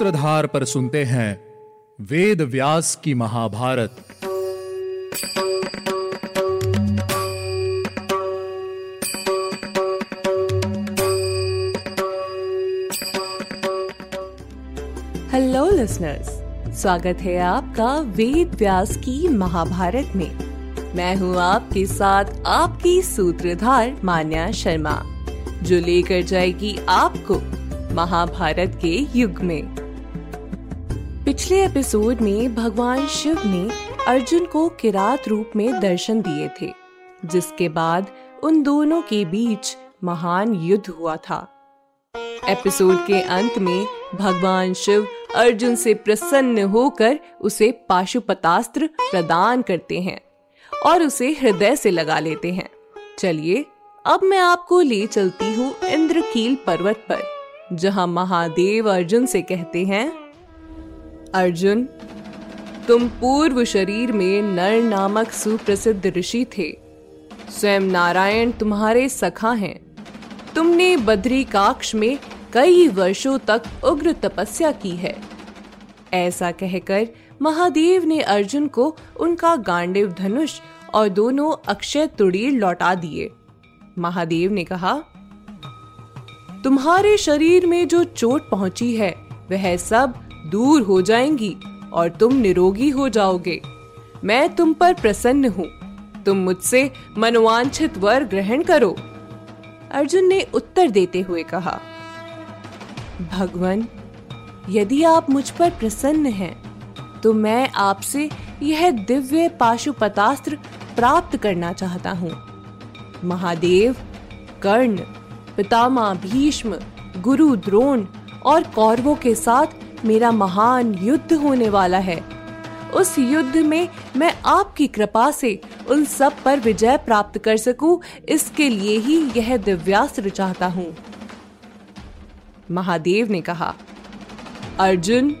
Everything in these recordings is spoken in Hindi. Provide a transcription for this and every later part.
सूत्रधार पर सुनते हैं वेद व्यास की महाभारत। हेलो लिसनर्स स्वागत है आपका वेद व्यास की महाभारत में। मैं हूँ आपके साथ आपकी सूत्रधार मान्या शर्मा, जो लेकर जाएगी आपको महाभारत के युग में। पिछले एपिसोड में भगवान शिव ने अर्जुन को किरात रूप में दर्शन दिए थे, जिसके बाद उन दोनों के बीच महान युद्ध हुआ था। एपिसोड के अंत में भगवान शिव अर्जुन से प्रसन्न होकर उसे पाशुपतास्त्र प्रदान करते हैं और उसे हृदय से लगा लेते हैं। चलिए, अब मैं आपको ले चलती हूँ इंद्रकील पर्वत पर, जहाँ महादेव अर्जुन से कहते हैं अर्जुन, तुम पूर्व शरीर में नर नामक सुप्रसिद्ध ऋषि थे। स्वयं नारायण तुम्हारे सखा हैं। तुमने बद्री काक्ष में कई वर्षों तक उग्र तपस्या की है। ऐसा कहकर महादेव ने अर्जुन को उनका गांडिव धनुष और दोनों अक्षय तुड़ीर लौटा दिए। महादेव ने कहा, तुम्हारे शरीर में जो चोट पहुँची है, वह सब दूर हो जाएँगी और तुम निरोगी हो जाओगे। मैं तुम पर प्रसन्न हूँ। तुम मुझसे मनोवांछित वर ग्रहण करो। अर्जुन ने उत्तर देते हुए कहा, भगवान, यदि आप मुझ पर प्रसन्न हैं तो मैं आपसे यह दिव्य पाशुपतास्त्र प्राप्त करना चाहता हूँ। महादेव, कर्ण, पितामह भीष्म, गुरु द्रोण और कौरवों के साथ मेरा महान युद्ध होने वाला है। उस युद्ध में मैं आपकी कृपा से उन सब पर विजय प्राप्त कर सकूँ, इसके लिए ही यह दिव्यास्त्र चाहता हूँ। महादेव ने कहा अर्जुन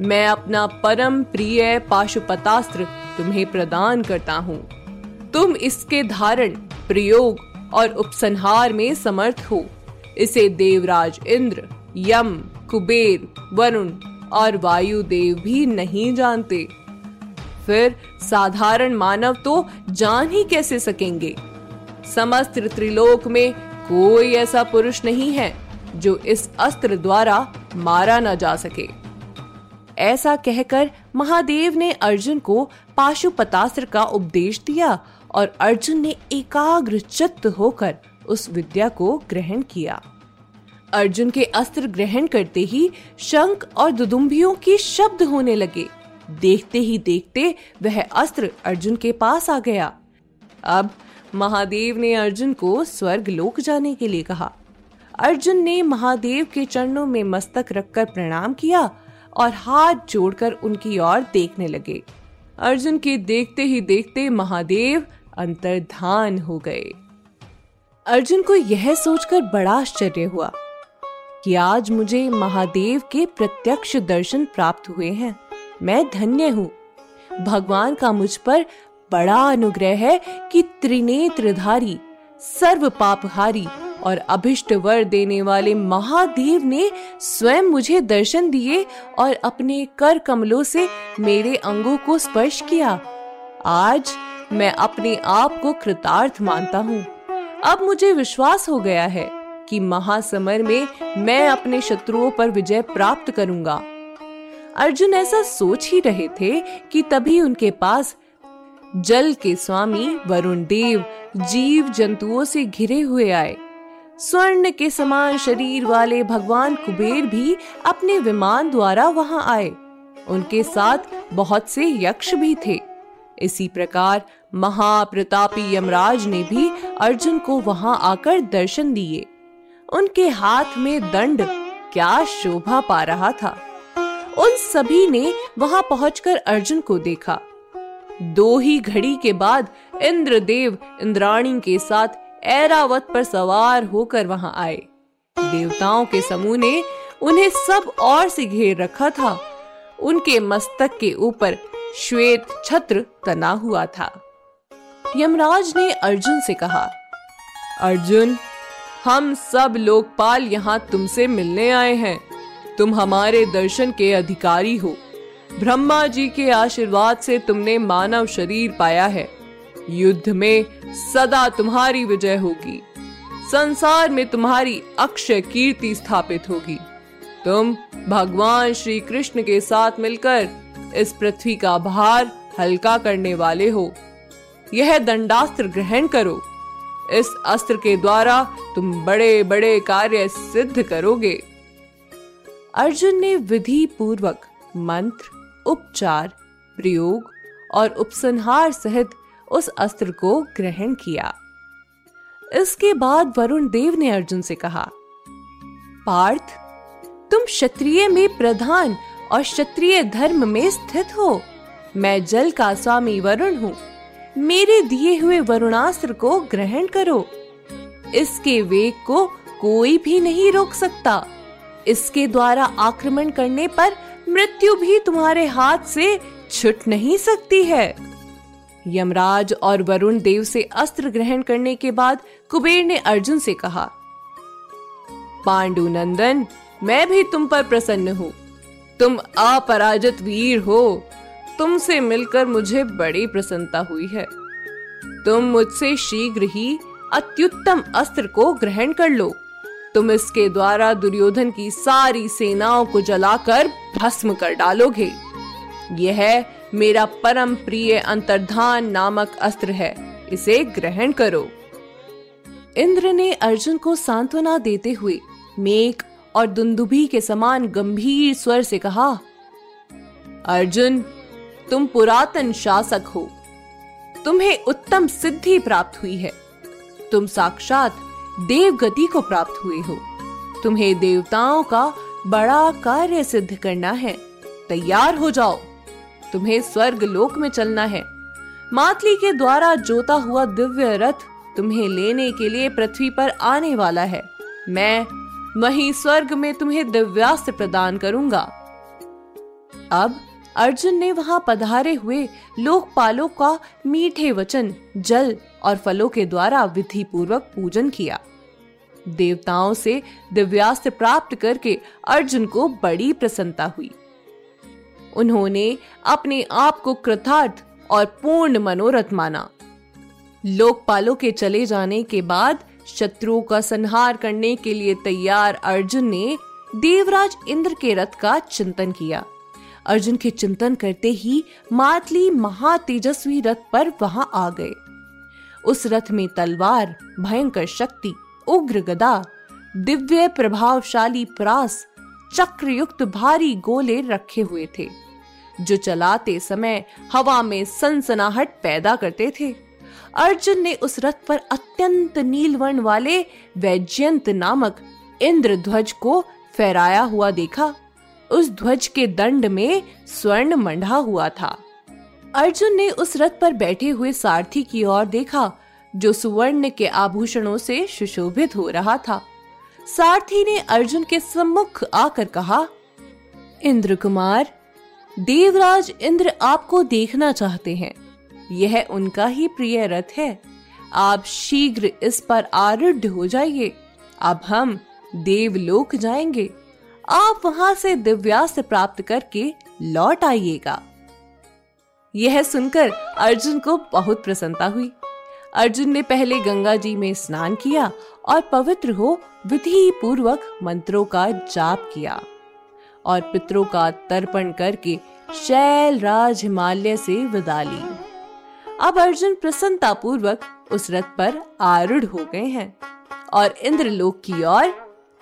मैं अपना परम प्रिय पाशुपतास्त्र तुम्हें प्रदान करता हूँ। तुम इसके धारण प्रयोग और उपसंहार में समर्थ हो। इसे देवराज इंद्र यम कुबेर, वरुण और वायुदेव भी नहीं जानते। फिर साधारण मानव तो जान ही कैसे सकेंगे? समस्त त्रिलोक में कोई ऐसा पुरुष नहीं है जो इस अस्त्र द्वारा मारा न जा सके। ऐसा कहकर महादेव ने अर्जुन को पाशुपतास्त्र का उपदेश दिया और अर्जुन ने एकाग्र चित्त होकर उस विद्या को ग्रहण किया। अर्जुन के अस्त्र ग्रहण करते ही शंख और दुदुम्बियों की शब्द होने लगे। देखते ही देखते वह अस्त्र अर्जुन के पास आ गया। अब महादेव ने अर्जुन को स्वर्ग लोक जाने के लिए कहा। अर्जुन ने महादेव के चरणों में मस्तक रखकर प्रणाम किया और हाथ जोड़कर उनकी ओर देखने लगे। अर्जुन के देखते ही देखते महादेव अंतर्धान हो गए। अर्जुन को यह सोचकर बड़ा आश्चर्य हुआ। कि आज मुझे महादेव के प्रत्यक्ष दर्शन प्राप्त हुए हैं। मैं धन्य हूँ। भगवान का मुझ पर बड़ा अनुग्रह है कि त्रिनेत्रधारी, सर्व पापहारी और अभिष्ट वर देने वाले महादेव ने स्वयं मुझे दर्शन दिए और अपने कर कमलों से मेरे अंगों को स्पर्श किया। आज मैं अपने आप को कृतार्थ मानता हूँ। अब मुझे विश्वास हो गया है कि महासमर में मैं अपने शत्रुओं पर विजय प्राप्त करूँगा। अर्जुन ऐसा सोच ही रहे थे कि तभी उनके पास जल के स्वामी, वरुण देव, जीव जंतुओं से घिरे हुए आए। स्वर्ण के समान शरीर वाले भगवान कुबेर भी अपने विमान द्वारा वहाँ आए। उनके साथ बहुत से यक्ष भी थे। इसी प्रकार महाप्रतापी यमराज ने भी अर्जुन को वहाँ आकर दर्शन दिए। उनके हाथ में दंड। क्या शोभा पा रहा था। उन सभी ने वहाँ पहुंचकर अर्जुन को देखा। दो ही घड़ी के बाद इंद्रदेव इंद्राणी के साथ ऐरावत पर सवार होकर वहाँ आए। देवताओं के समूह ने उन्हें सब और से घेर रखा था। उनके मस्तक के ऊपर श्वेत छत्र तना हुआ था। यमराज ने अर्जुन से कहा, अर्जुन हम सब लोकपाल यहाँ तुमसे मिलने आए हैं। तुम हमारे दर्शन के अधिकारी हो। ब्रह्मा जी के आशीर्वाद से तुमने मानव शरीर पाया है। युद्ध में सदा तुम्हारी विजय होगी। संसार में तुम्हारी अक्षय कीर्ति स्थापित होगी। तुम भगवान श्री कृष्ण के साथ मिलकर इस पृथ्वी का भार हल्का करने वाले हो। यह दंडास्त्र ग्रहण करो। इस अस्त्र के द्वारा तुम बड़े बड़े कार्य सिद्ध करोगे। अर्जुन ने विधि पूर्वक मंत्र, उपचार, प्रयोग और उपसंहार सहित उस अस्त्र को ग्रहण किया। इसके बाद वरुण देव ने अर्जुन से कहा, पार्थ, तुम क्षत्रिय में प्रधान और क्षत्रिय धर्म में स्थित हो। मैं जल का स्वामी वरुण हूँ। मेरे दिए हुए वरुणास्त्र को ग्रहण करो। इसके वेग को कोई भी नहीं रोक सकता। इसके द्वारा आक्रमण करने पर मृत्यु भी तुम्हारे हाथ से छुट नहीं सकती है। यमराज और वरुण देव से अस्त्र ग्रहण करने के बाद कुबेर ने अर्जुन से कहा पांडु नंदन मैं भी तुम पर प्रसन्न हूँ। तुम अपराजित वीर हो। तुमसे मिलकर मुझे बड़ी प्रसन्नता हुई है। तुम मुझसे शीघ्र ही अत्युत्तम अस्त्र को ग्रहण कर लो। तुम इसके द्वारा दुर्योधन की सारी सेनाओं को जलाकर भस्म कर डालोगे। यह मेरा परम प्रिय अंतर्धान नामक अस्त्र है। इसे ग्रहण करो। इंद्र ने अर्जुन को सांत्वना देते हुए मेघ और दुंदुभी के समान गंभीर स्वर से कहा, अर्जुन तुम पुरातन शासक हो। तुम्हें उत्तम सिद्धि प्राप्त हुई है। तुम साक्षात देव गति को प्राप्त हुए हो। तुम्हें देवताओं का बड़ा कार्य सिद्ध करना है। तैयार हो जाओ। तुम्हें स्वर्ग लोक में चलना है। मातली के द्वारा जोता हुआ दिव्य रथ तुम्हें लेने के लिए पृथ्वी पर आने वाला है। मैं वहीं स्वर्ग में तुम्हें दिव्यास्त्र प्रदान करूँगा। अब अर्जुन ने वहाँ पधारे हुए लोकपालों का मीठे वचन, जल और फलों के द्वारा विधि पूर्वक पूजन किया। देवताओं से दिव्यास्त्र प्राप्त करके अर्जुन को बड़ी प्रसन्नता हुई। उन्होंने अपने आप को कृतार्थ और पूर्ण मनोरथ माना। लोकपालों के चले जाने के बाद शत्रुओं का संहार करने के लिए तैयार अर्जुन ने देवराज इंद्र के रथ का चिंतन किया। अर्जुन के चिंतन करते ही मातली महातेजस्वी रथ पर वहाँ आ गए। उस रथ में तलवार, भयंकर शक्ति, उग्र गदा, दिव्य प्रभावशाली प्रास चक्र युक्त भारी गोले रखे हुए थे, जो चलाते समय हवा में सनसनाहट पैदा करते थे। अर्जुन ने उस रथ पर अत्यंत नीलवर्ण वाले वैजयंत नामक इंद्र ध्वज को फहराया हुआ देखा। उस ध्वज के दंड में स्वर्ण मंडा हुआ था। अर्जुन ने उस रथ पर बैठे हुए सारथी की ओर देखा, जो सुवर्ण के आभूषणों से सुशोभित हो रहा था। सारथी ने अर्जुन के सम्मुख आकर कहा इंद्र कुमार देवराज इंद्र आपको देखना चाहते हैं। यह उनका ही प्रिय रथ है। आप शीघ्र इस पर आरूढ़ हो जाइए। अब हम देवलोक जाएँगे। आप वहाँ से दिव्यास्त्र प्राप्त करके लौट आइएगा। यह सुनकर अर्जुन को बहुत प्रसन्नता हुई। अर्जुन ने पहले गंगा जी में स्नान किया और पवित्र हो विधि पूर्वक मंत्रों का जाप किया और पितरों का तर्पण करके शैल राज हिमालय से विदा ली। अब अर्जुन प्रसन्नता पूर्वक उस रथ पर आरूढ़ हो गए हैं और इंद्रलोक की ओर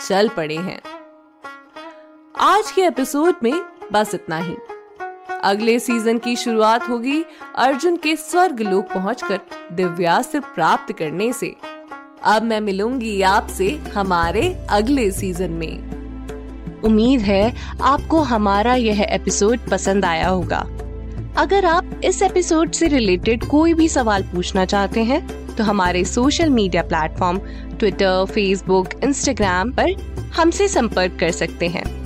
चल पड़े हैं। आज के एपिसोड में बस इतना ही। अगले सीज़न की शुरुआत होगी अर्जुन के स्वर्ग लोक पहुंचकर दिव्यास्त्र प्राप्त करने से। अब मैं मिलूँगी आपसे हमारे अगले सीज़न में। उम्मीद है आपको हमारा यह एपिसोड पसंद आया होगा। अगर आप इस एपिसोड से रिलेटेड कोई भी सवाल पूछना चाहते हैं तो हमारे social media platform Twitter Facebook Instagram पर हमसे संपर्क कर सकते हैं।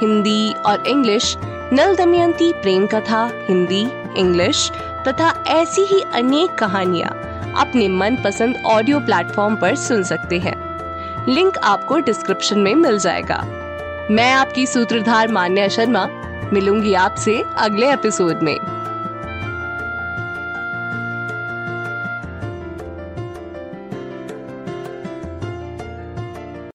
हिंदी और इंग्लिश, नल दमयंती प्रेम कथा, हिंदी, इंग्लिश, तथा ऐसी ही अनेक कहानियाँ अपने मन पसंद ऑडियो प्लेटफॉर्म पर सुन सकते हैं। लिंक आपको डिस्क्रिप्शन में मिल जाएगा। मैं आपकी सूत्रधार मान्या शर्मा, मिलूँगी आपसे अगले एपिसोड में।